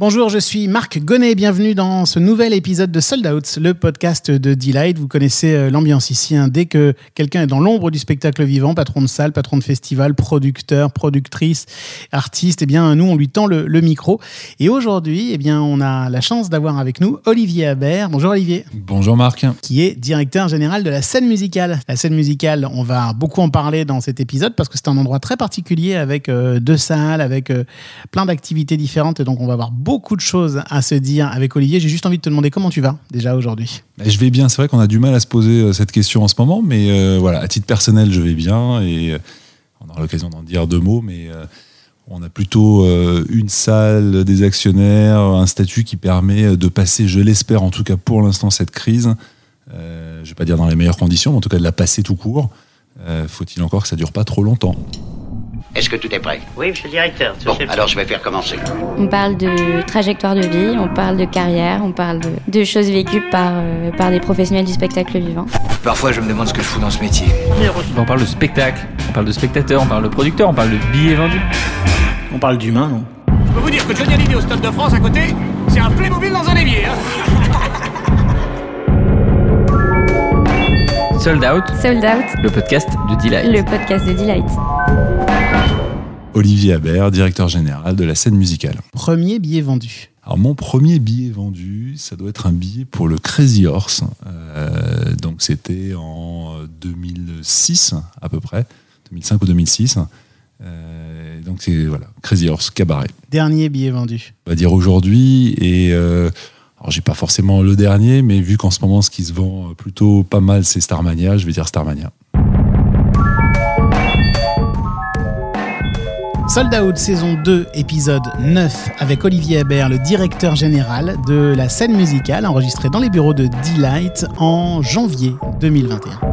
Bonjour, je suis Marc Gonnet. Bienvenue dans ce nouvel épisode de Sold Out, le podcast de Delight. Vous connaissez euh, l'ambiance ici. Hein. Dès que quelqu'un est dans l'ombre du spectacle vivant, patron de salle, patron de festival, producteur, productrice, artiste, eh bien, nous, on lui tend le, micro. Et aujourd'hui, eh bien, on a la chance d'avoir avec nous Olivier Habert. Bonjour Olivier. Bonjour Marc. Qui est directeur général de la scène musicale. La scène musicale, on va beaucoup en parler dans cet épisode parce que c'est un endroit très particulier avec euh, deux salles, avec euh, plein d'activités différentes. Et donc, on va avoir beaucoup de choses à se dire avec Olivier. J'ai juste envie de te demander comment tu vas déjà aujourd'hui? Je vais bien. C'est vrai qu'on a du mal à se poser euh, cette question en ce moment, mais euh, voilà, à titre personnel, je vais bien et euh, on aura l'occasion d'en dire deux mots, mais on a plutôt une salle, des actionnaires, un statut qui permet de passer, je l'espère en tout cas pour l'instant, cette crise. je ne vais pas dire dans les meilleures conditions, mais en tout cas de la passer tout court. Faut-il encore que ça dure pas trop longtemps? Est-ce que tout est prêt? Oui, monsieur le directeur. Bon, alors je vais faire commencer. On parle de trajectoire de vie, on parle de carrière, on parle de, choses vécues par, euh, par des professionnels du spectacle vivant. Parfois, je me demande ce que je fous dans ce métier. On parle de spectacle, on parle de spectateur, on parle de producteur, on parle de billets vendus. On parle d'humain, non? Je peux vous dire que Johnny Hallyday au Stade de France à côté, c'est un Playmobil dans un évier. Hein Sold Out. Sold Out. Le podcast de Delight. Le podcast de Delight. Olivier Habert, directeur général de la scène musicale. Premier billet vendu. Alors mon premier billet vendu, ça doit être un billet pour le Crazy Horse. Euh, donc c'était en 2006 à peu près, 2005 ou 2006. Euh, donc c'est voilà, Crazy Horse, cabaret. Dernier billet vendu. On va dire aujourd'hui et euh, alors j'ai pas forcément le dernier, mais vu qu'en ce moment ce qui se vend plutôt pas mal c'est Starmania, je vais dire Starmania. Sold Out saison 2, épisode 9, avec Olivier Habert, le directeur général de la scène musicale, enregistrée dans les bureaux de Delight en janvier 2021.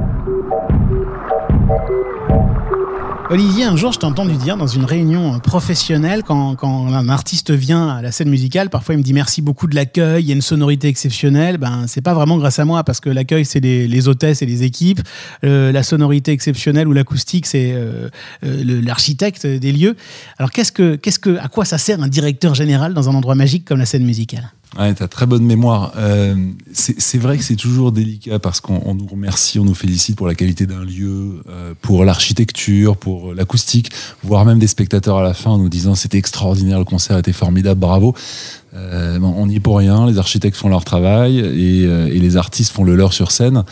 Olivier, un jour, je t'ai entendu dire dans une réunion professionnelle, quand, un artiste vient à la scène musicale, parfois il me dit merci beaucoup de l'accueil, il y a une sonorité exceptionnelle. Ben, c'est pas vraiment grâce à moi, parce que l'accueil, c'est les, hôtesses et les équipes. Euh, la sonorité exceptionnelle ou l'acoustique, c'est euh, euh, l'architecte des lieux. Alors, qu'est-ce que, qu'est-ce que, à quoi ça sert un directeur général dans un endroit magique comme la scène musicale? Ouais, t'as très bonne mémoire. Euh, c'est vrai que c'est toujours délicat parce qu'on nous remercie, on nous félicite pour la qualité d'un lieu, euh, pour l'architecture, pour l'acoustique, voire même des spectateurs à la fin en nous disant c'était extraordinaire, le concert était formidable, bravo. Euh, on n'y est pour rien, les architectes font leur travail et, et les artistes font le leur sur scène.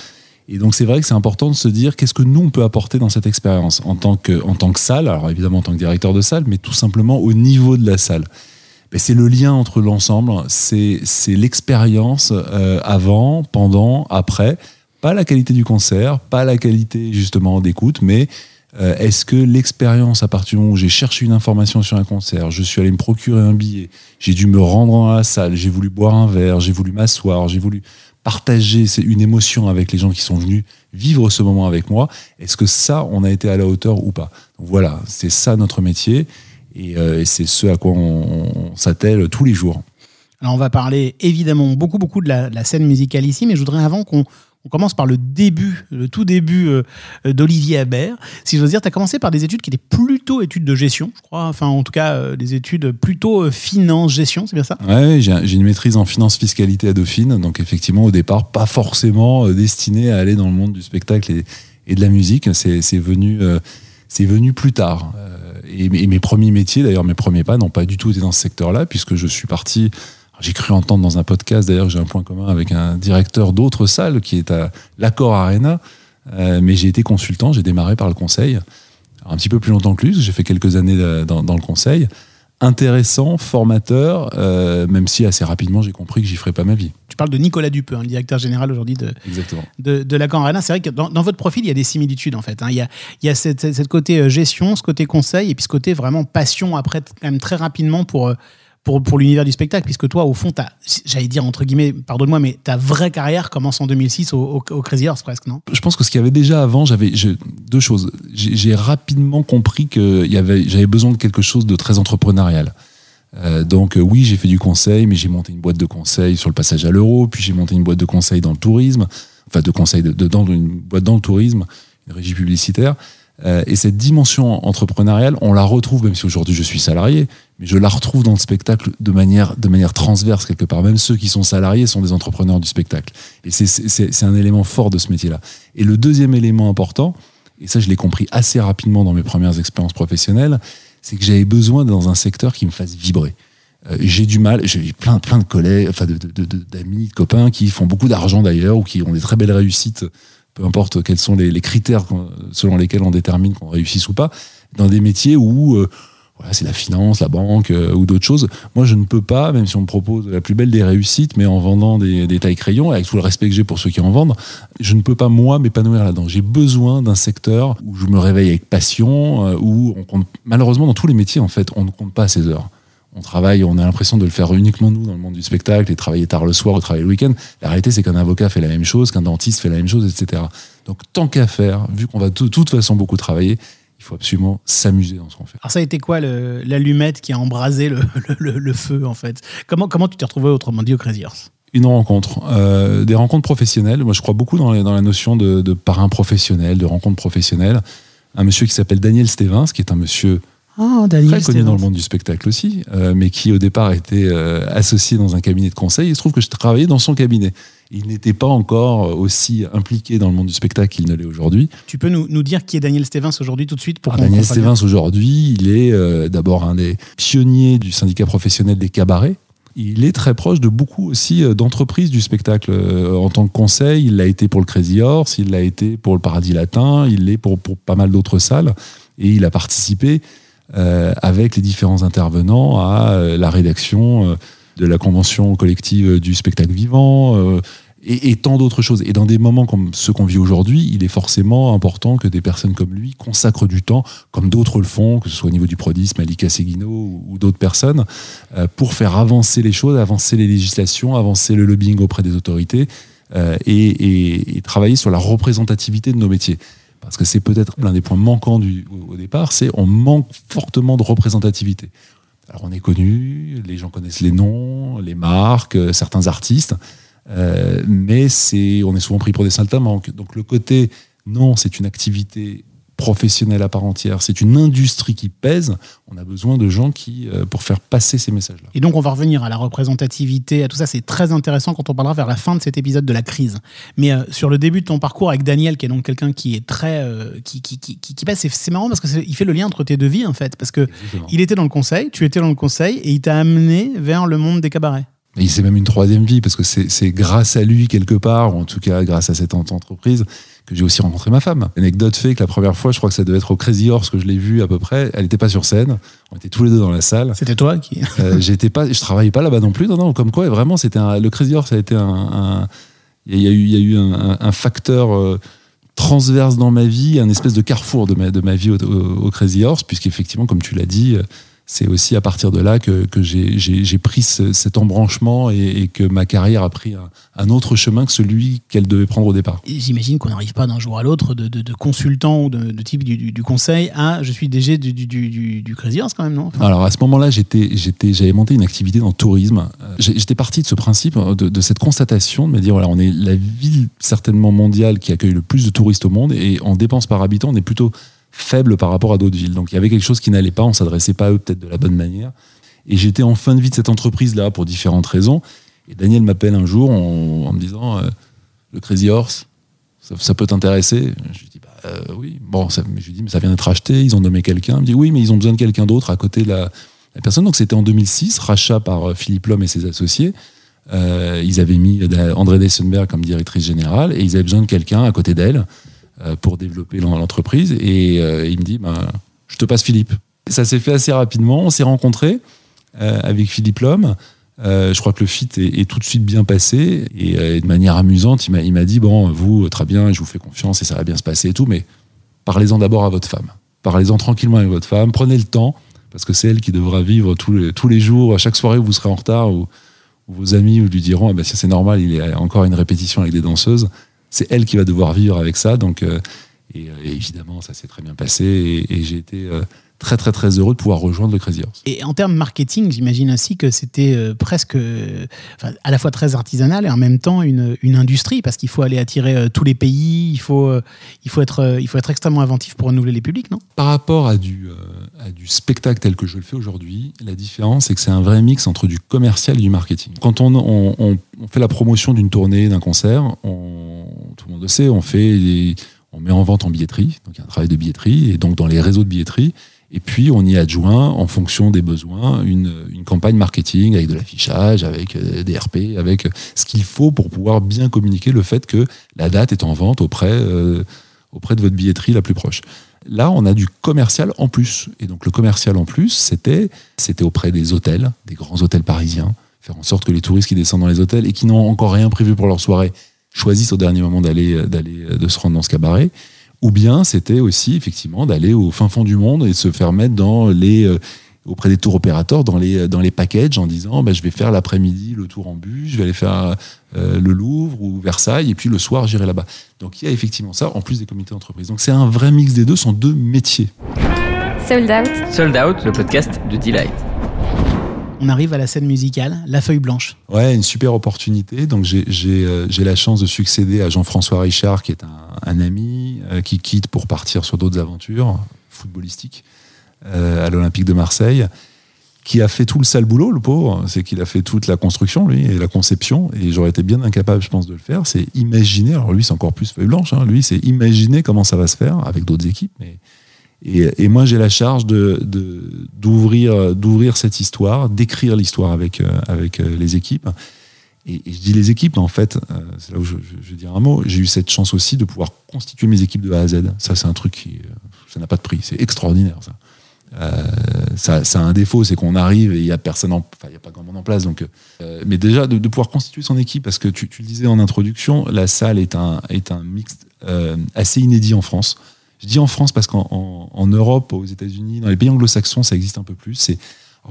Et donc c'est vrai que c'est important de se dire qu'est-ce que nous on peut apporter dans cette expérience en tant que en tant que salle, alors évidemment en tant que directeur de salle, mais tout simplement au niveau de la salle c'est le lien entre l'ensemble, c'est l'expérience euh, avant, pendant, après. Pas la qualité du concert, pas la qualité justement d'écoute, mais euh, est-ce que l'expérience à partir du moment où j'ai cherché une information sur un concert, je suis allé me procurer un billet, j'ai dû me rendre dans la salle, j'ai voulu boire un verre, j'ai voulu m'asseoir, j'ai voulu partager une émotion avec les gens qui sont venus vivre ce moment avec moi, est-ce que ça, on a été à la hauteur ou pas? Voilà, c'est ça notre métier. Euh, et, c'est ce à quoi on, s'attelle tous les jours. Alors on va parler évidemment beaucoup beaucoup de la, scène musicale ici, mais je voudrais avant qu'on commence par le début, le tout début euh, d'Olivier Habert. Si j'ose dire, tu as commencé par des études qui étaient plutôt études de gestion, je crois. Enfin, en tout cas, euh, des études plutôt finance-gestion, c'est bien ça? Oui, j'ai une maîtrise en finance-fiscalité à Dauphine. Donc, effectivement, au départ, pas forcément destiné à aller dans le monde du spectacle et, et de la musique. C'est venu, c'est venu plus tard et, mes premiers métiers, d'ailleurs mes premiers pas, n'ont pas du tout été dans ce secteur-là, puisque je suis parti. J'ai cru entendre dans un podcast, d'ailleurs, j'ai un point commun avec un directeur d'autres salles qui est à l'Accord Arena, euh, mais j'ai été consultant, j'ai démarré par le conseil, un petit peu plus longtemps que lui, j'ai fait quelques années dans, dans le conseil intéressant, formateur, euh, même si assez rapidement j'ai compris que j'y ferais pas ma vie. Tu parles de Nicolas Dupeux, hein, le directeur général aujourd'hui de, de, de la Arena. C'est vrai que dans, votre profil, il y a des similitudes en fait. Hein. Il y a, il y a cette, cette, côté euh, gestion, ce côté conseil, et puis ce côté vraiment passion après, quand même très rapidement pour, euh, pour, pour l'univers du spectacle, puisque toi, au fond, j'allais dire entre guillemets, pardonne-moi, mais ta vraie carrière commence en 2006 au, Crazy Horse presque, non? Je pense que ce qu'il y avait déjà avant, j'avais deux choses. J'ai rapidement compris que j'avais besoin de quelque chose de très entrepreneurial. Euh, donc euh, oui, j'ai fait du conseil, mais j'ai monté une boîte de conseil sur le passage à l'euro, puis j'ai monté une boîte de conseil dans le tourisme, enfin de conseil de, une boîte dans le tourisme, une régie publicitaire. Euh, et cette dimension entrepreneuriale, on la retrouve, même si aujourd'hui je suis salarié, mais je la retrouve dans le spectacle de manière, de manière transverse quelque part. Même ceux qui sont salariés sont des entrepreneurs du spectacle. Et c'est- un élément fort de ce métier-là. Et le deuxième élément important, et ça je l'ai compris assez rapidement dans mes premières expériences professionnelles, c'est que j'avais besoin dans un secteur qui me fasse vibrer. Euh, j'ai du mal, j'ai plein, plein de collègues, enfin de, de- de- d'amis, de copains qui font beaucoup d'argent d'ailleurs ou qui ont des très belles réussites, peu importe quels sont les, critères selon lesquels on détermine qu'on réussisse ou pas, dans des métiers où euh, voilà, c'est la finance, la banque euh, ou d'autres choses. Moi, je ne peux pas, même si on me propose la plus belle des réussites, mais en vendant des, des tailles crayons, avec tout le respect que j'ai pour ceux qui en vendent, je ne peux pas, moi, m'épanouir là-dedans. J'ai besoin d'un secteur où je me réveille avec passion, euh, où on compte, malheureusement, dans tous les métiers, en fait, on ne compte pas ses heures. On travaille, on a l'impression de le faire uniquement nous dans le monde du spectacle et travailler tard le soir ou travailler le week-end. La réalité, c'est qu'un avocat fait la même chose, qu'un dentiste fait la même chose, etc. Donc, tant qu'à faire, vu qu'on va de toute façon beaucoup travailler, il faut absolument s'amuser dans ce qu'on fait. Alors ça a été quoi l'allumette qui a embrasé le, le- le- le feu en fait? Comment, comment tu t'es retrouvé autrement dit au Crazy Horse? Une rencontre, euh, des rencontres professionnelles. Moi, je crois beaucoup dans, les- dans la notion de, de parrain professionnel, de rencontre professionnelle. Un monsieur qui s'appelle Daniel Stevens, qui est un monsieur Très Daniel connu dans le monde du spectacle aussi, euh, mais qui au départ était euh, associé dans un cabinet de conseil. Il se trouve que je travaillais dans son cabinet. Il n'était pas encore aussi impliqué dans le monde du spectacle qu'il ne l'est aujourd'hui. Tu peux nous, nous dire qui est Daniel Stevens aujourd'hui tout de suite pour qu'on Daniel Stevens aujourd'hui, il est euh, d'abord un des pionniers du syndicat professionnel des cabarets. Il est très proche de beaucoup aussi euh, d'entreprises du spectacle euh, en tant que conseil. Il l'a été pour le Crazy Horse, il l'a été pour le Paradis Latin, il l'est pour, pour pas mal d'autres salles. Et il a participé euh, avec les différents intervenants à euh, la rédaction euh, de la convention collective du spectacle vivant. euh, et, et tant d'autres choses. Et dans des moments comme ceux qu'on vit aujourd'hui, il est forcément important que des personnes comme lui consacrent du temps, comme d'autres le font, que ce soit au niveau du prodisme, Malika Seguino ou, d'autres personnes, euh, pour faire avancer les choses, avancer les législations, avancer le lobbying auprès des autorités euh, et, et- et travailler sur la représentativité de nos métiers. Parce que c'est peut-être l'un des points manquants au départ, c'est on manque fortement de représentativité. Alors on est connu, les gens connaissent les noms, les marques, euh, certains artistes, euh, mais c'est, on est souvent pris pour des saltimbanques. Donc le côté, non, c'est une activité professionnelle à part entière, c'est une industrie qui pèse, on a besoin de gens qui, euh, pour faire passer ces messages-là. Et donc, on va revenir à la représentativité, à tout ça. C'est très intéressant quand on parlera vers la fin de cet épisode de la crise. Mais euh, sur le début de ton parcours avec Daniel, qui est donc quelqu'un qui est très. euh, qui, qui, qui, qui, qui passe, c'est- c'est marrant parce qu'il fait le lien entre tes deux vies, en fait. Parce que Exactement. il était dans le conseil, tu étais dans le conseil, et il t'a amené vers le monde des cabarets. Et c'est même une troisième vie, parce que c'est grâce à lui, quelque part, ou en tout cas grâce à cette ent- entreprise, que j'ai aussi rencontré ma femme. L'anecdote fait que la première fois, je crois que ça devait être au Crazy Horse que je l'ai vue à peu près, elle n'était pas sur scène, on était tous les deux dans la salle. C'était toi qui. Euh, j'étais pas, je travaillais pas là-bas non plus, non, non, comme quoi, vraiment, c'était le Crazy Horse a été un, il y, a eu, y a eu un, un- un facteur euh, transverse dans ma vie, un espèce de carrefour de ma, de ma vie au, au- au Crazy Horse, puisqu'effectivement, comme tu l'as dit, euh, c'est aussi à partir de là que, que j'ai- pris ce- cet embranchement et, et que ma carrière a pris un, un autre chemin que celui qu'elle devait prendre au départ. J'imagine qu'on n'arrive pas d'un jour à l'autre de, de, de consultant ou de, de type du, du, du conseil à je suis DG du, du, du, Crazy Horse quand même, non? Enfin, Alors à ce moment-là, j'avais monté une activité dans le tourisme. Euh, J'étais parti de ce principe, euh, de, de cette constatation, de me dire voilà, on est la ville certainement mondiale qui accueille le plus de touristes au monde et en dépenses par habitant, on est plutôt faible par rapport à d'autres villes. Donc il y avait quelque chose qui n'allait pas, on s'adressait pas à eux peut-être de la bonne manière. Et j'étais en fin de vie de cette entreprise-là pour différentes raisons. Et Daniel m'appelle un jour en, me disant euh, le Crazy Horse, ça, peut t'intéresser? Je lui dis bah euh, oui. Bon, ça, mais je dis mais ça vient d'être acheté, ils ont nommé quelqu'un. Il me dit oui, mais ils ont besoin de quelqu'un d'autre à côté de la, personne. Donc c'était en 2006, rachat par euh, Philippe Lhomme et ses associés. Ils avaient mis André Dessenberg comme directrice générale et ils avaient besoin de quelqu'un à côté d'elle pour développer l'en- l'entreprise. Et euh, il me dit, ben, je te passe Philippe. Ça s'est fait assez rapidement. On s'est rencontrés euh, avec Philippe Lhomme. Euh, je crois que le fit est, tout de suite bien passé et, euh, de manière amusante, il m'a, dit bon, vous très bien, je vous fais confiance et ça va bien se passer et tout, mais parlez-en d'abord à votre femme. Parlez-en tranquillement avec votre femme. Prenez le temps parce que c'est elle qui devra vivre tous les, tous les jours, à chaque soirée où vous serez en retard ou, vos amis lui diront ah ben, c'est normal, il y a encore une répétition avec des danseuses. C'est elle qui va devoir vivre avec ça. Donc, euh, et, euh, et évidemment, ça s'est très bien passé et, et j'ai été euh, très très très heureux de pouvoir rejoindre le Crazy Horse. Et en termes marketing, j'imagine aussi que c'était presque enfin, à la fois très artisanal et en même temps une, une industrie parce qu'il faut aller attirer tous les pays, il faut, il, faut être, il faut être extrêmement inventif pour renouveler les publics, non? Par rapport à du, à du spectacle tel que je le fais aujourd'hui, la différence c'est que c'est un vrai mix entre du commercial et du marketing. Quand on- on fait la promotion d'une tournée, d'un concert, on, on fait on met en vente en billetterie, donc il y a un travail de billetterie, et donc dans les réseaux de billetterie, et puis on y adjoint, en fonction des besoins, une, campagne marketing avec de l'affichage, avec euh, des RP, avec ce qu'il faut pour pouvoir bien communiquer le fait que la date est en vente auprès, euh, auprès de votre billetterie la plus proche. Là, on a du commercial en plus. Et donc, le commercial en plus, c'était, c'était auprès des hôtels, des grands hôtels parisiens, faire en sorte que les touristes qui descendent dans les hôtels et qui n'ont encore rien prévu pour leur soirée choisissent au dernier moment d'aller, d'aller, de se rendre dans ce cabaret. Ou bien, c'était aussi, effectivement, d'aller au fin fond du monde et de se faire mettre dans les, euh, auprès des tours opérateurs, dans les, dans les packages, en disant, bah, je vais faire l'après-midi le tour en bus, je vais aller faire euh, le Louvre ou Versailles, et puis le soir, j'irai là-bas. Donc, il y a effectivement ça, en plus des comités d'entreprise. Donc, c'est un vrai mix des deux, ce sont deux métiers. Sold Out. Sold Out, le podcast de Delight. On arrive à la scène musicale, la feuille blanche. Ouais, une super opportunité. Donc j'ai euh, la chance de succéder à Jean-François Richard, qui est un, un ami euh, qui quitte pour partir sur d'autres aventures footballistiques euh, à l'Olympique de Marseille, qui a fait tout le sale boulot, le pauvre. C'est qu'il a fait toute la construction, lui, et la conception. Et j'aurais été bien incapable, je pense, de le faire. C'est imaginer. Alors lui, c'est encore plus feuille blanche. Hein, lui, c'est imaginer comment ça va se faire avec d'autres équipes. Mais et, moi, j'ai la charge de d'ouvrir cette histoire, d'écrire l'histoire avec euh, avec euh, les équipes. Et, je dis les équipes, en fait, euh, c'est là où je, vais dire un mot. J'ai eu cette chance aussi de pouvoir constituer mes équipes de A à Z. Ça, c'est un truc qui, ça n'a pas de prix. C'est extraordinaire, ça. Ça, a un défaut, c'est qu'on arrive et il y a a pas grand monde en place. Donc, mais déjà de, pouvoir constituer son équipe, parce que tu, le disais en introduction, la salle est un est un mix euh, assez inédit en France. Je dis en France parce qu'en en, en Europe, aux États-Unis, dans les pays anglo-saxons, ça existe un peu plus. C'est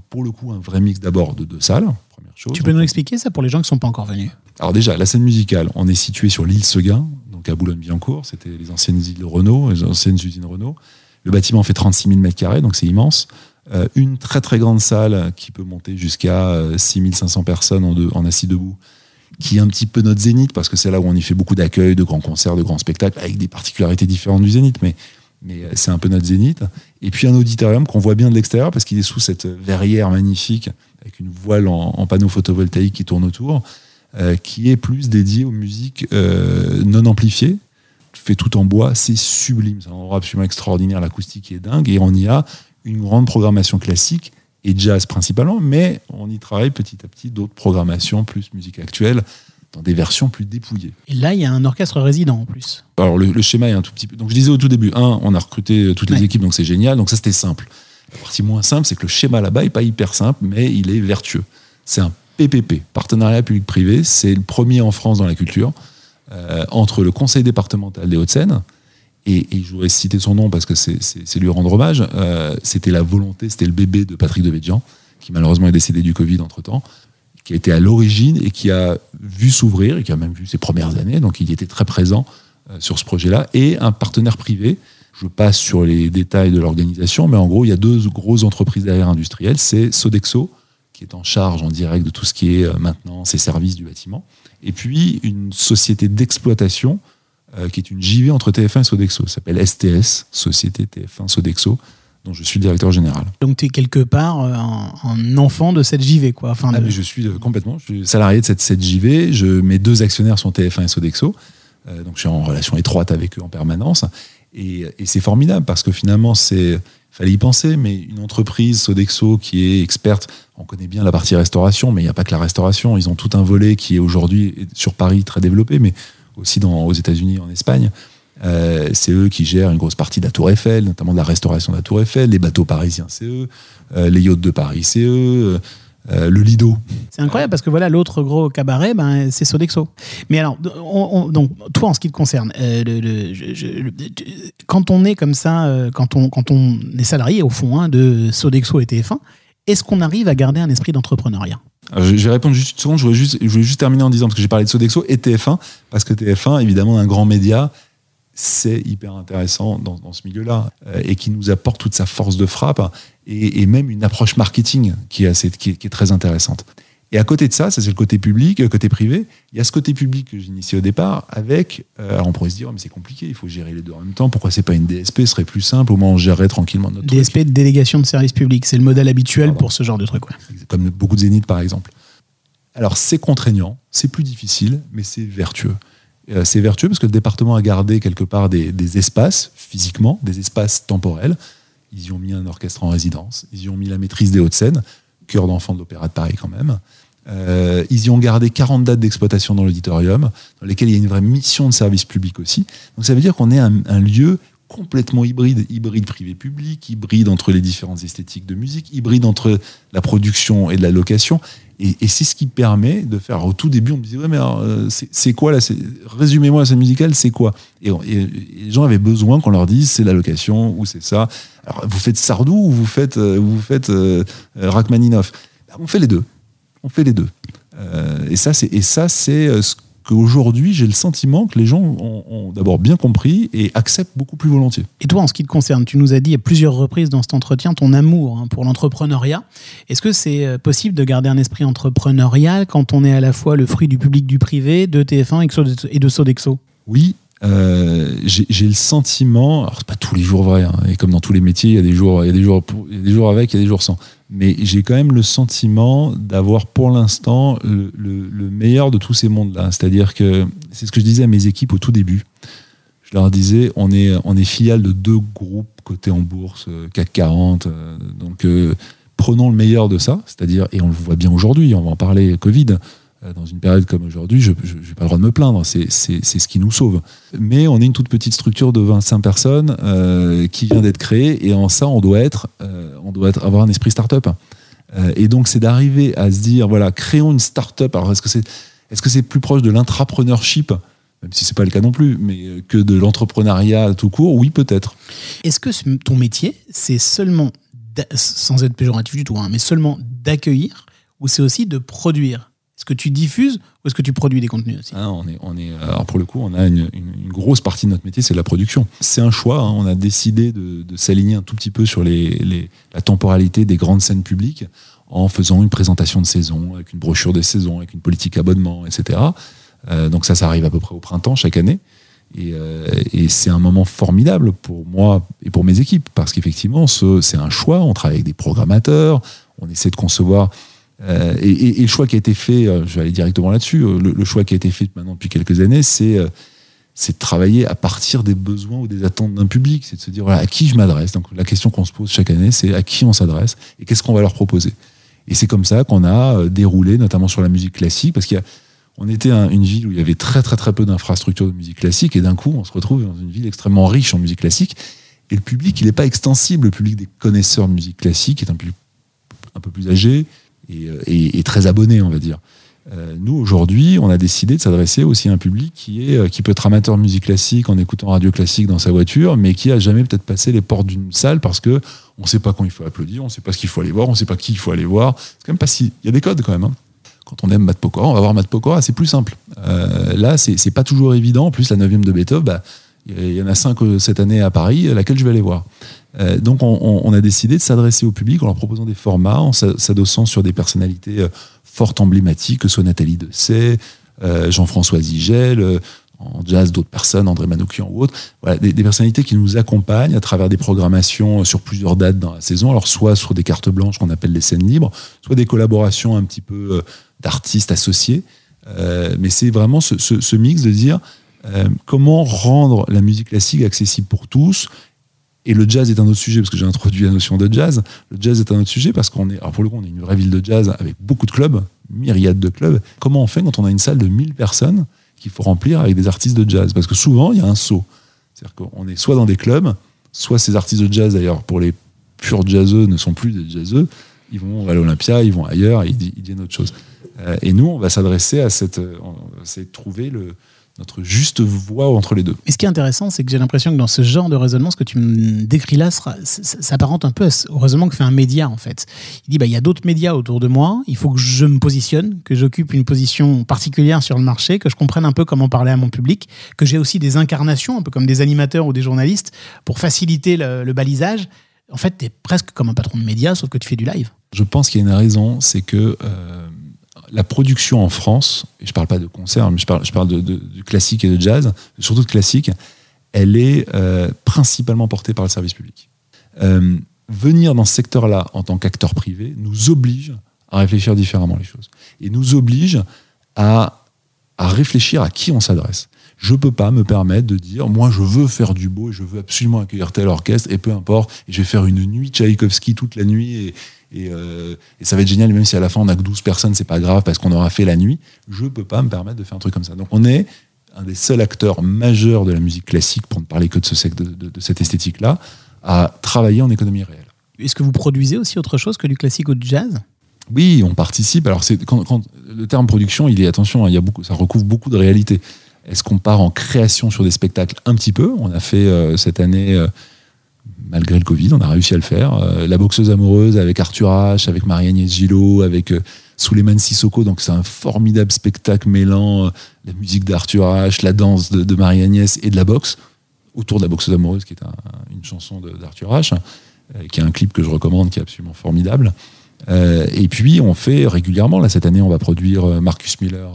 pour le coup un vrai mix d'abord de deux salles. Première chose. Tu peux Donc, nous expliquer ça pour les gens qui ne sont pas encore venus? Alors déjà, la scène musicale, on est situé sur l'île Seguin, donc à Boulogne-Billancourt. C'était les anciennes îles Renault, les anciennes usines Renault. Le bâtiment fait 36 000 mètres carrés, donc c'est immense. Euh, une très très grande salle qui peut monter jusqu'à euh, 6500 personnes en, deux- en assis debout, qui est un petit peu notre zénith, parce que c'est là où on y fait beaucoup d'accueils, de grands concerts, de grands spectacles, avec des particularités différentes du zénith, mais, mais euh, c'est un peu notre zénith. Et puis un auditorium qu'on voit bien de l'extérieur, parce qu'il est sous cette verrière magnifique, avec une voile en, en panneau photovoltaïque qui tourne autour, euh, qui est plus dédié aux musiques euh, non amplifiées, fait tout en bois, c'est sublime, c'est un endroit absolument extraordinaire, l'acoustique est dingue, et on y a une grande programmation classique et jazz principalement, mais on y travaille petit à petit d'autres programmations, plus musique actuelle, dans des versions plus dépouillées. Et là, il y a un orchestre résident en plus. Alors le, le schéma est un tout petit peu. Donc je disais au tout début, un, on a recruté toutes les Ouais. équipes, donc c'est génial. Donc ça c'était simple. La partie moins simple, c'est que le schéma là-bas est pas hyper simple, mais il est vertueux. C'est un PPP, partenariat public-privé. C'est le premier en France dans la culture euh, entre le Conseil départemental des Hauts-de-Seine et, et je voudrais citer son nom parce que c'est- lui rendre hommage. Euh, c'était la volonté, c'était le bébé de Patrick Devedjian, qui malheureusement est décédé du Covid entre temps, qui a été à l'origine et qui a vu s'ouvrir et qui a même vu ses premières années. Donc il était très présent euh, sur ce projet-là et un partenaire privé. Je passe sur les détails de l'organisation, mais en gros, il y a deux grosses entreprises derrière industrielles. C'est Sodexo, qui est en charge en direct de tout ce qui est euh, maintenance et services du bâtiment, et puis une société d'exploitation euh, qui est une JV entre TF1 et Sodexo. Ça s'appelle STS, Société TF1 Sodexo, dont je suis le directeur général. Donc tu es quelque part euh, un, un enfant de cette JV, quoi. Enfin, Ah, de- mais je suis euh, complètement je suis salarié de cette, cette JV. Je, mes deux actionnaires sont TF1 et Sodexo. Euh, donc je suis en relation étroite avec eux en permanence. Et, et c'est formidable parce que finalement, c'est fallait y penser, mais une entreprise Sodexo qui est experte, on connaît bien la partie restauration, mais il n'y a pas que la restauration. Ils ont tout un volet qui est aujourd'hui sur Paris très développé, mais aussi dans, aux États-Unis, en Espagne. Euh, c'est eux qui gèrent une grosse partie de la Tour Eiffel, notamment de la restauration de la Tour Eiffel. Les bateaux parisiens, c'est eux. Euh, les yachts de Paris, c'est eux. Euh, le Lido, C'est incroyable parce que voilà, l'autre gros cabaret, ben, c'est Sodexo. Mais alors, on- on- donc, toi, en ce qui te concerne, quand on est comme ça, quand on, quand on est salarié, au fond, hein, de Sodexo et TF1, est-ce qu'on arrive à garder un esprit d'entrepreneuriat? Je vais répondre juste une seconde. Je voulais juste, je voulais juste terminer en disant, parce que j'ai parlé de Sodexo et TF1, parce que TF1, évidemment, un grand média, c'est hyper intéressant dans, ce milieu-là euh, et qui nous apporte toute sa force de frappe et, même une approche marketing qui est très intéressante. Et à côté de ça, ça c'est le côté public, le côté privé. Il y a ce côté public que j'initiais au départ avec. euh, alors on pourrait se dire, oh, mais c'est compliqué, il faut gérer les deux en même temps. Pourquoi c'est pas une DSP Ce serait plus simple, au moins on gérerait tranquillement notre truc. DSP, délégation de service public, c'est le modèle habituel Pardon. pour ce genre de truc. ouais. comme beaucoup de zéniths par exemple. Alors c'est contraignant, c'est plus difficile, mais c'est vertueux. Euh, c'est vertueux parce que le département a gardé quelque part des, des espaces physiquement, des espaces temporels. Ils y ont mis un orchestre en résidence, ils y ont mis la maîtrise des Hauts-de-Seine, cœur d'enfant de l'Opéra de Paris quand même. Euh, ils y ont gardé 40 dates d'exploitation dans l'auditorium, dans lesquelles il y a une vraie mission de service public aussi. Donc ça veut dire qu'on est un, lieu complètement hybride, hybride privé-public, hybride entre les différentes esthétiques de musique, hybride entre la production et de la location. Et, c'est ce qui permet de faire. Au tout début, on me disait ouais, mais euh, c'est quoi là Résumez-moi la scène musicale, c'est quoi? Et, les gens avaient besoin qu'on leur dise c'est la location ou c'est ça. Alors vous faites Sardou ou vous faites euh, vous Rachmaninoff? Ben, On fait les deux. On fait les deux. Euh, et ça, c'est et ça, c'est euh, ce qu'aujourd'hui j'ai le sentiment que les gens ont, ont d'abord bien compris et acceptent beaucoup plus volontiers. Et toi, en ce qui te concerne, tu nous as dit à plusieurs reprises dans cet entretien ton amour hein, pour l'entrepreneuriat. Est-ce que c'est euh, possible de garder un esprit entrepreneurial quand on est à la fois le fruit du public, du privé, de TF1 et Exo- et de Sodexo? Oui, euh, j'ai le sentiment, alors c'est pas tous les jours vrai, hein, et comme dans tous les métiers, il y a des jours, il y a des jours, il y a des jours avec, il y a des jours sans. Mais j'ai quand même le sentiment d'avoir pour l'instant le, le- le meilleur de tous ces mondes-là. C'est-à-dire que c'est ce que je disais à mes équipes au tout début. Je leur disais, on est, on est filiale de deux groupes cotés en bourse, euh, CAC 40. euh, donc prenons le meilleur de ça. C'est-à-dire, et on le voit bien aujourd'hui, on va en parler, Covid. Euh, Dans une période comme aujourd'hui, je n'ai pas le droit de me plaindre, c'est ce qui nous sauve. Mais on est une toute petite structure de 25 personnes euh, qui vient d'être créée, et en ça, on doit, être, euh, on doit être, avoir un esprit start-up. Et donc, c'est d'arriver à se dire, voilà, créons une start-up. Alors, est-ce que c'est est -ce c'est plus proche de l'intrapreneurship même si c'est pas le cas non plus, mais que de l'entrepreneuriat tout court, oui peut-être. Est-ce que ce- ton métier, c'est seulement, sans être péjoratif du tout, hein, mais seulement d'accueillir, ou c'est aussi de produire? Est-ce que tu diffuses ou est-ce que tu produis des contenus aussi Hein, on est, on est, alors pour le coup, on a une, grosse partie de notre métier, c'est la production. C'est un choix. hein. On a décidé de, s'aligner un tout petit peu sur la temporalité des grandes scènes publiques en faisant une présentation de saison, avec une brochure des saisons, avec une politique abonnement, etc. Euh, donc ça, ça arrive à peu près au printemps chaque année. Et, euh, et c'est un moment formidable pour moi et pour mes équipes, parce qu'effectivement, ce- c'est un choix. On travaille avec des programmateurs, on essaie de concevoir. Euh, et, le choix qui a été fait, euh, je vais aller directement là-dessus, euh, le, choix qui a été fait maintenant depuis quelques années, c'est de travailler à partir des besoins ou des attentes d'un public. C'est de se dire, voilà, à qui je m'adresse. Donc la question qu'on se pose chaque année, c'est à qui on s'adresse et qu'est-ce qu'on va leur proposer. Et c'est comme ça qu'on a déroulé, notamment sur la musique classique, parce qu'il y a on était un- une ville où il y avait très très très peu d'infrastructures de musique classique et d'un coup on se retrouve dans une ville extrêmement riche en musique classique et le public il n'est pas extensible le public des connaisseurs de musique classique est un public un peu plus âgé et, euh, et- très abonné on va dire Euh, nous aujourd'hui on a décidé de s'adresser aussi à un public qui est euh, qui peut être amateur de musique classique en écoutant radio classique dans sa voiture mais qui a jamais peut-être passé les portes d'une salle parce que on sait pas quand il faut applaudir on sait pas ce qu'il faut aller voir on sait pas qui il faut aller voir c'est quand même pas si il y a des codes quand même hein quand on aime Matt Pokora, on va voir Matt Pokora, c'est plus simple. Euh, là, c'est pas toujours évident. En plus, la 9 de Beethoven, bah, il y en a cinq euh, cette année à Paris, laquelle je vais aller voir. Euh, donc, on, on- a décidé de s'adresser au public en leur proposant des formats, en s'a- s'adossant sur des personnalités euh, fortes, emblématiques, que ce soit Nathalie Dessay, euh, Jean-François Zigel, en jazz, d'autres personnes, André Manoukian ou autres. Voilà, des, des personnalités qui nous accompagnent à travers des programmations sur plusieurs dates dans la saison. Alors, soit sur des cartes blanches qu'on appelle les scènes libres, soit des collaborations un petit peu d'artistes associés. Euh, mais c'est vraiment ce, ce- ce mix de dire euh, comment rendre la musique classique accessible pour tous. Et le jazz est un autre sujet, parce que j'ai introduit la notion de jazz. Le jazz est un autre sujet, parce qu'on est, alors pour le coup, on est une vraie ville de jazz avec beaucoup de clubs, myriades de clubs. Comment on fait quand on a une salle de 1000 personnes qu'il faut remplir avec des artistes de jazz? Parce que souvent, il y a un saut. C'est-à-dire qu'on est soit dans des clubs, soit ces artistes de jazz, d'ailleurs, pour les purs jazzeux, ne sont plus des jazzeux. Ils vont à l'Olympia, ils vont ailleurs, ils, ils deviennent autre chose. Euh, et nous, on va s'adresser à cette. Essayer de trouver le, notre juste voie entre les deux. Et ce qui est intéressant, c'est que j'ai l'impression que dans ce genre de raisonnement, ce que tu me décris là s'apparente un peu au raisonnement que fait un média, en fait. Il dit, bah, il y a d'autres médias autour de moi, il faut que je me positionne, que j'occupe une position particulière sur le marché, que je comprenne un peu comment parler à mon public, que j'ai aussi des incarnations, un peu comme des animateurs ou des journalistes, pour faciliter le, le balisage. En fait, tu es presque comme un patron de médias, sauf que tu fais du live. Je pense qu'il y a une raison, c'est que euh, la production en France, et je parle pas de concert, mais je parle, de, classique et de jazz, surtout de classique, elle est euh, principalement portée par le service public. Euh, venir dans ce secteur-là en tant qu'acteur privé nous oblige à réfléchir différemment les choses et nous oblige à réfléchir à qui on s'adresse. Je peux pas me permettre de dire, moi je veux faire du beau et je veux absolument accueillir tel orchestre et peu importe, et je vais faire une nuit Tchaïkovski toute la nuit et, et, euh, et ça va être génial, même si à la fin on a que 12 personnes, c'est pas grave parce qu'on aura fait la nuit. Je peux pas me permettre de faire un truc comme ça. Donc on est un des seuls acteurs majeurs de la musique classique, pour ne parler que de, ce, de, de- de cette esthétique-là, à travailler en économie réelle. Est-ce que vous produisez aussi autre chose que du classique ou du jazz? Oui, on participe. Alors, c'est quand, quand- le terme production, il est attention, hein, il y a beaucoup, ça recouvre beaucoup de réalités. Est-ce qu'on part en création sur des spectacles Un petit peu? On a fait euh, cette année, euh, malgré le Covid, on a réussi à le faire. Euh, la boxeuse amoureuse avec Arthur H, avec Marie-Agnès Gillot, avec Souleymane Sissoko. Donc, c'est un formidable spectacle mêlant la musique d'Arthur H, la danse de, Marie-Agnès et de la boxe autour de la boxeuse amoureuse, qui est un- une chanson d'Arthur H, qui est un clip que je recommande, qui est absolument formidable. Et puis, on fait régulièrement, là, cette année, on va produire Marcus Miller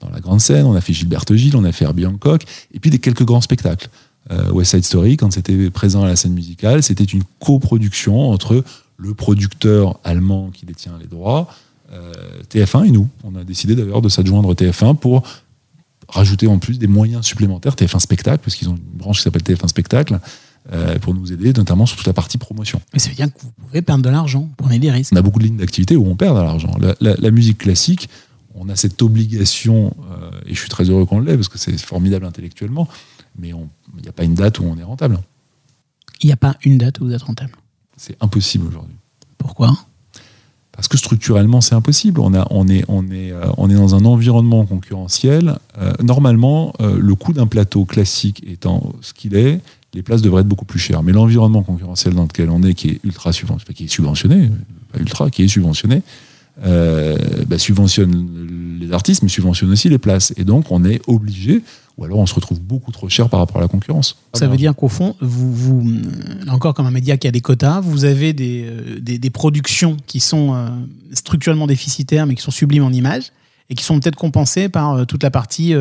dans la grande scène, on a fait Gilberte Gilles, on a fait Herbie Hancock, et puis des quelques grands spectacles. Euh, West Side Story, quand c'était présent à la scène musicale, c'était une coproduction entre le producteur allemand qui détient les droits, euh, TF1 et nous. On a décidé d'ailleurs de s'adjoindre TF1 pour rajouter en plus des moyens supplémentaires, TF1 Spectacle, parce qu'ils ont une branche qui s'appelle TF1 Spectacle, euh, pour nous aider, notamment sur toute la partie promotion. Mais ça veut dire que vous pouvez perdre de l'argent, prenez des risques. On a beaucoup de lignes d'activité où on perd de l'argent. La, la- la musique classique, on a cette obligation, euh, et je suis très heureux qu'on l'ait, parce que c'est formidable intellectuellement, mais il n'y a pas une date où on est rentable. Il n'y a pas une date où vous êtes rentable. C'est impossible aujourd'hui. Pourquoi? Parce que structurellement, c'est impossible. On, a, on, est, on, est, euh, on est dans un environnement concurrentiel. Euh, normalement, le coût d'un plateau classique étant ce qu'il est, les places devraient être beaucoup plus chères. Mais l'environnement concurrentiel dans lequel on est, qui est ultra subventionné, qui est subventionné, pas ultra, qui est subventionné, euh, bah, subventionne les artistes, mais subventionne aussi les places. Et donc, on est obligé, ou alors on se retrouve beaucoup trop cher par rapport à la concurrence. Ça veut dire qu'au fond, vous, vous, encore comme un média qui a des quotas, vous avez des, euh, des, des productions qui sont euh, structurellement déficitaires, mais qui sont sublimes en images, et qui sont peut-être compensées par euh, toute la partie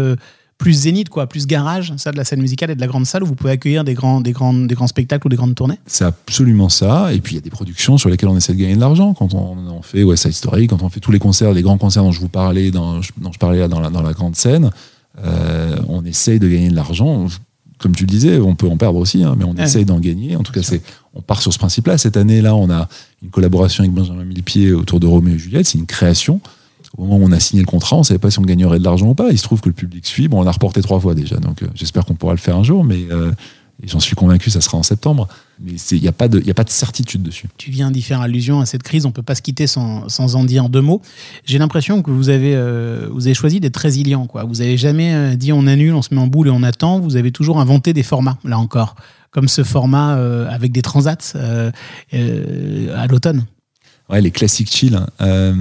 plus zénith, quoi, plus garage, ça de la scène musicale et de la grande salle où vous pouvez accueillir des grands, des grands, des grands spectacles ou des grandes tournées. C'est absolument ça. Et puis il y a des productions sur lesquelles on essaie de gagner de l'argent. Quand on en fait West Side Story, quand on fait tous les concerts, les grands concerts dont je vous parlais, dans, dont je parlais là dans la, dans la grande scène, euh, on essaye de gagner de l'argent. Comme tu le disais, on peut en perdre aussi, hein, mais on Ouais. essaye d'en gagner. En tout cas, c'est, on part sur ce principe-là. Cette année-là, on a une collaboration avec Benjamin Millepied autour de Roméo et Juliette. C'est une création. Au moment où on a signé le contrat, on ne savait pas si on gagnerait de l'argent ou pas. Il se trouve que le public suit. Bon, on a reporté trois fois déjà, donc euh, j'espère qu'on pourra le faire un jour, mais euh, j'en suis convaincu, ça sera en septembre. Mais il n'y a, pas de- y a pas de certitude dessus. Tu viens d'y faire allusion à cette crise, on peut pas se quitter sans, sans en dire deux mots. J'ai l'impression que vous avez, euh, vous avez choisi d'être résilient. Quoi. Vous avez jamais dit on annule, on se met en boule et on attend. Vous avez toujours inventé des formats, là encore. Comme ce format avec des transats à l'automne. Ouais, les classiques chill. hein. Euh,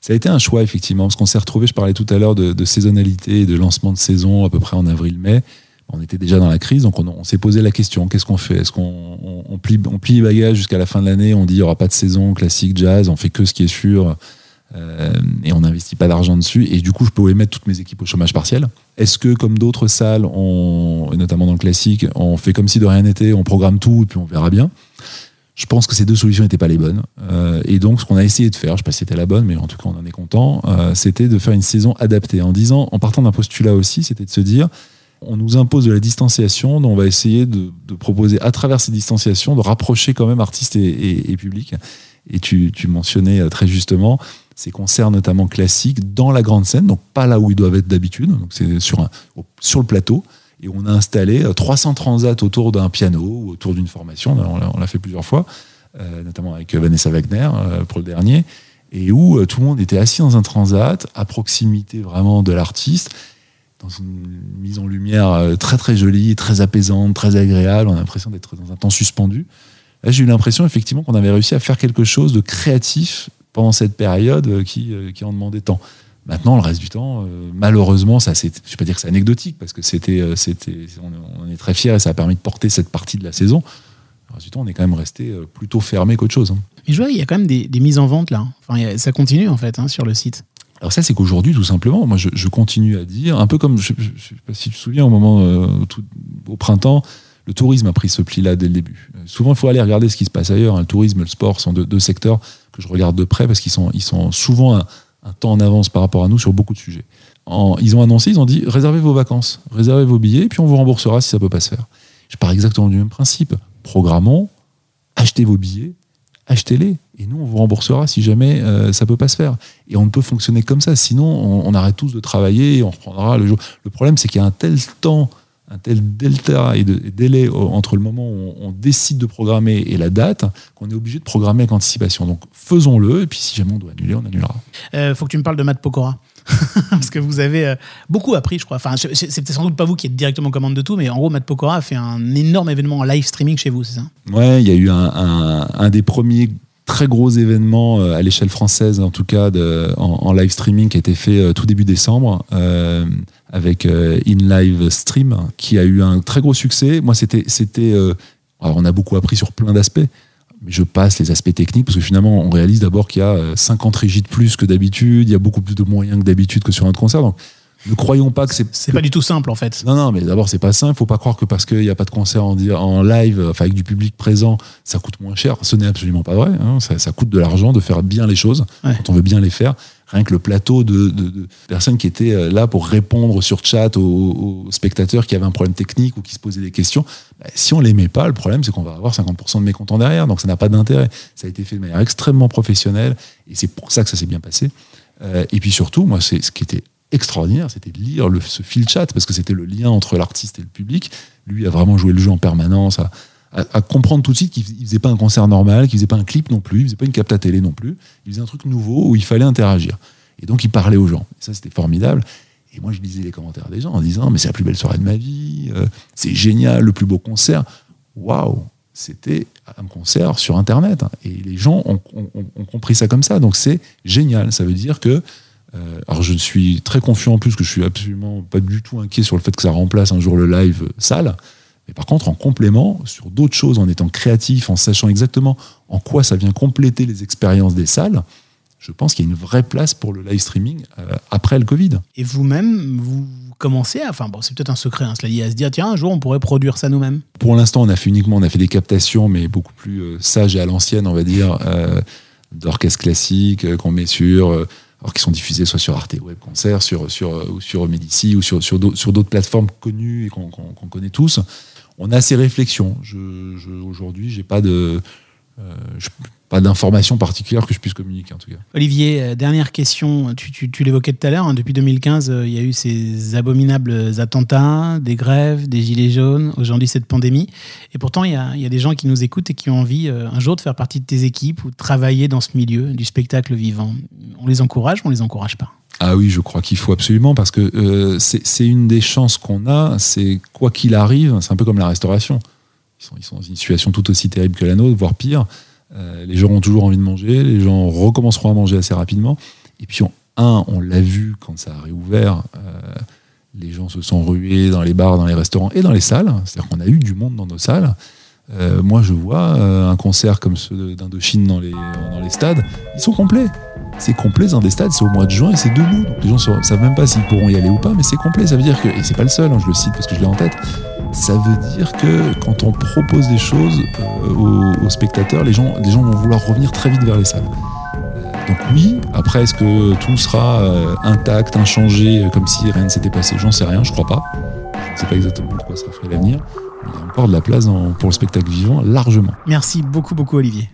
ça a été un choix, effectivement, parce qu'on s'est retrouvé, je parlais tout à l'heure de, de saisonnalité et de lancement de saison à peu près en avril-mai. On était déjà dans la crise, donc on, s'est posé la question qu'est-ce qu'on fait? Est-ce qu'on on, plie, les bagages jusqu'à la fin de l'année On dit il n'y aura pas de saison classique jazz, on fait que ce qui est sûr euh, et on n'investit pas d'argent dessus. Et du coup, je pouvais mettre toutes mes équipes au chômage partiel. Est-ce que, comme d'autres salles, notamment dans le classique, on fait comme si de rien n'était, on programme tout et puis on verra bien? Je pense que ces deux solutions n'étaient pas les bonnes. Euh, et donc, ce qu'on a essayé de faire, je ne sais pas si c'était la bonne, mais en tout cas, on en est content, euh, c'était de faire une saison adaptée. En disant, en partant d'un postulat aussi, c'était de se dire, on nous impose de la distanciation, donc on va essayer de, proposer à travers ces distanciations de rapprocher quand même artistes et, public. Et tu, mentionnais euh, très justement ces concerts notamment classiques dans la grande scène, donc pas là où ils doivent être d'habitude, donc c'est sur le plateau. Et on a installé euh, 300 transats autour d'un piano ou autour d'une formation. On l'a- fait plusieurs fois, euh, notamment avec euh, Vanessa Wagner euh, pour le dernier, et où euh, tout le monde était assis dans un transat à proximité vraiment de l'artiste. dans une mise en lumière euh, très très jolie, très apaisante, très agréable. On a l'impression d'être dans un temps suspendu. Là, j'ai eu l'impression effectivement qu'on avait réussi à faire quelque chose de créatif pendant cette période euh, qui, euh, qui en demandait tant. Maintenant, le reste du temps, euh, malheureusement, ça, c'est, je vais pas dire que c'est anecdotique parce que c'était, euh, c'était, on, on est très fiers et ça a permis de porter cette partie de la saison. Le reste du temps, on est quand même resté euh, plutôt fermé qu'autre chose. hein. Mais je vois, il y a quand même des, des mises en vente là. Enfin, a- ça continue en fait hein, sur le site. Alors ça, c'est qu'aujourd'hui, tout simplement, moi, je, je continue à dire, un peu comme, je, je, sais pas si tu te souviens, au moment, euh, tout- au printemps, le tourisme a pris ce pli-là dès le début. Euh, Souvent, il faut aller regarder ce qui se passe ailleurs. hein. Le tourisme le sport sont deux, deux secteurs que je regarde de près parce qu'ils sont, ils sont souvent un, temps en avance par rapport à nous sur beaucoup de sujets. Ils ont annoncé, ils ont dit, réservez vos vacances, réservez vos billets, et puis on vous remboursera si ça peut pas se faire. Je pars exactement du même principe. Programmons, achetez vos billets, achetez-les, et nous, on vous remboursera si jamais euh, ça peut pas se faire. Et on ne peut fonctionner comme ça, sinon on, on arrête tous de travailler et on reprendra le jour. Le problème, c'est qu'il y a un tel temps, un tel delta et, de, et délai entre le moment où on, on décide de programmer et la date qu'on est obligé de programmer avec anticipation. Donc faisons-le, et puis si jamais on doit annuler, on annulera. Euh, faut que tu me parles de Matt Pokora. Parce que vous avez euh, beaucoup appris, je crois. Enfin, c'est sans doute pas vous qui êtes directement commande de tout, mais en gros, Matt Pokora a fait un énorme événement en live streaming chez vous, c'est ça? Ouais, il y a eu un, un- un des premiers très gros événements euh, à l'échelle française, en tout cas en, live streaming, qui a été fait euh, tout début décembre euh, avec In Live Stream, qui a eu un très gros succès. Moi, c'était, c'était, alors on a beaucoup appris sur plein d'aspects. Je passe les aspects techniques parce que finalement, on réalise d'abord qu'il y a euh, 50 régies de plus que d'habitude, il y a beaucoup plus de moyens que d'habitude que sur un concert. Ne croyons pas que c'est C'est pas du tout simple en fait. non, non, mais d'abord, c'est pas simple. Faut pas croire que parce qu'il n'y a pas de concert en, en live, enfin, avec du public présent, ça coûte moins cher. Ce n'est absolument pas vrai. hein. Ça, ça coûte de l'argent de faire bien les choses Ouais. quand on veut bien les faire. Rien que le plateau de, de- de personnes qui étaient euh, là pour répondre sur chat aux, aux spectateurs qui avaient un problème technique ou qui se posaient des questions. bah, si on les met pas, le problème, c'est qu'on va avoir 50% de mécontents derrière. Donc, ça n'a pas d'intérêt. Ça a été fait de manière extrêmement professionnelle et c'est pour ça que ça s'est bien passé. Euh, et puis surtout, moi, c'est ce qui était extraordinaire, c'était de lire ce fil chat parce que c'était le lien entre l'artiste et le public. Lui a vraiment joué le jeu en permanence, à, comprendre tout de suite qu'il fais- il faisait pas un concert normal, qu'il faisait pas un clip non plus, il faisait pas une capta télé non plus. Il faisait un truc nouveau où il fallait interagir. Et donc il parlait aux gens. Et ça c'était formidable. Et moi je lisais les commentaires des gens en disant mais c'est la plus belle soirée de ma vie, euh, c'est génial, le plus beau concert. Waouh, c'était un concert sur Internet. hein. Et les gens ont, ont- compris ça comme ça. Donc c'est génial. Ça veut dire que alors je suis très confiant en plus que je suis absolument pas du tout inquiet sur le fait que ça remplace un jour le live euh, salle. Mais par contre, en complément, sur d'autres choses, en étant créatif, en sachant exactement en quoi ça vient compléter les expériences des salles, je pense qu'il y a une vraie place pour le live streaming euh, après le Covid. Et vous-même, vous commencez à. Enfin, bon, c'est peut-être un secret, hein, cela dit, à se dire tiens, un jour, on pourrait produire ça nous-mêmes. Pour l'instant, on a fait uniquement, on a fait des captations, mais beaucoup plus euh, sages et à l'ancienne, on va dire, euh, d'orchestres classiques euh, qu'on met sur, euh, alors qui sont diffusés soit sur Arte Web Concert, sur sur euh, ou sur Medici ou sur sur d'autres plateformes connues et qu'on qu'on connaît tous. On a ces réflexions. Je, je, Aujourd'hui, j'ai pas de je- pas d'informations particulières que je puisse communiquer en tout cas. Olivier, euh, dernière question. Tu, tu- tu l'évoquais tout à l'heure. hein, depuis 2015, euh, il y a eu ces abominables attentats, des grèves, des gilets jaunes. Aujourd'hui, cette pandémie. Et pourtant, il y a, il y a des gens qui nous écoutent et qui ont envie euh, un jour de faire partie de tes équipes ou de travailler dans ce milieu du spectacle vivant. On les encourage ou on les encourage pas? Ah oui, je crois qu'il faut absolument parce que euh, c'est c'est une des chances qu'on a. C'est quoi qu'il arrive, c'est un peu comme la restauration. Ils sont, dans une situation tout aussi terrible que la nôtre, voire pire. Euh, les gens ont toujours envie de manger, les gens recommenceront à manger assez rapidement. Et puis, un, on l'a vu quand ça a réouvert, euh, les gens se sont rués dans les bars, dans les restaurants et dans les salles. C'est-à-dire qu'on a eu du monde dans nos salles. Euh, moi, je vois un concert comme ceux d'Indochine dans les, dans les stades, ils sont complets. C'est complet dans des stades, c'est au mois de juin et c'est debout. Donc les gens ne savent même pas s'ils pourront y aller ou pas, mais c'est complet. Ça veut dire que, et c'est pas le seul, hein, je le cite parce que je l'ai en tête, ça veut dire que quand on propose des choses euh, aux, spectateurs, les gens, vont vouloir revenir très vite vers les salles. Euh, Donc oui, après est-ce que tout sera euh, intact, inchangé, comme si rien ne s'était passé? J'en sais rien, je crois pas. Je ne sais pas exactement de quoi sera fait l'avenir. Il y a encore de la place pour le spectacle vivant, largement. Merci beaucoup, beaucoup, Olivier.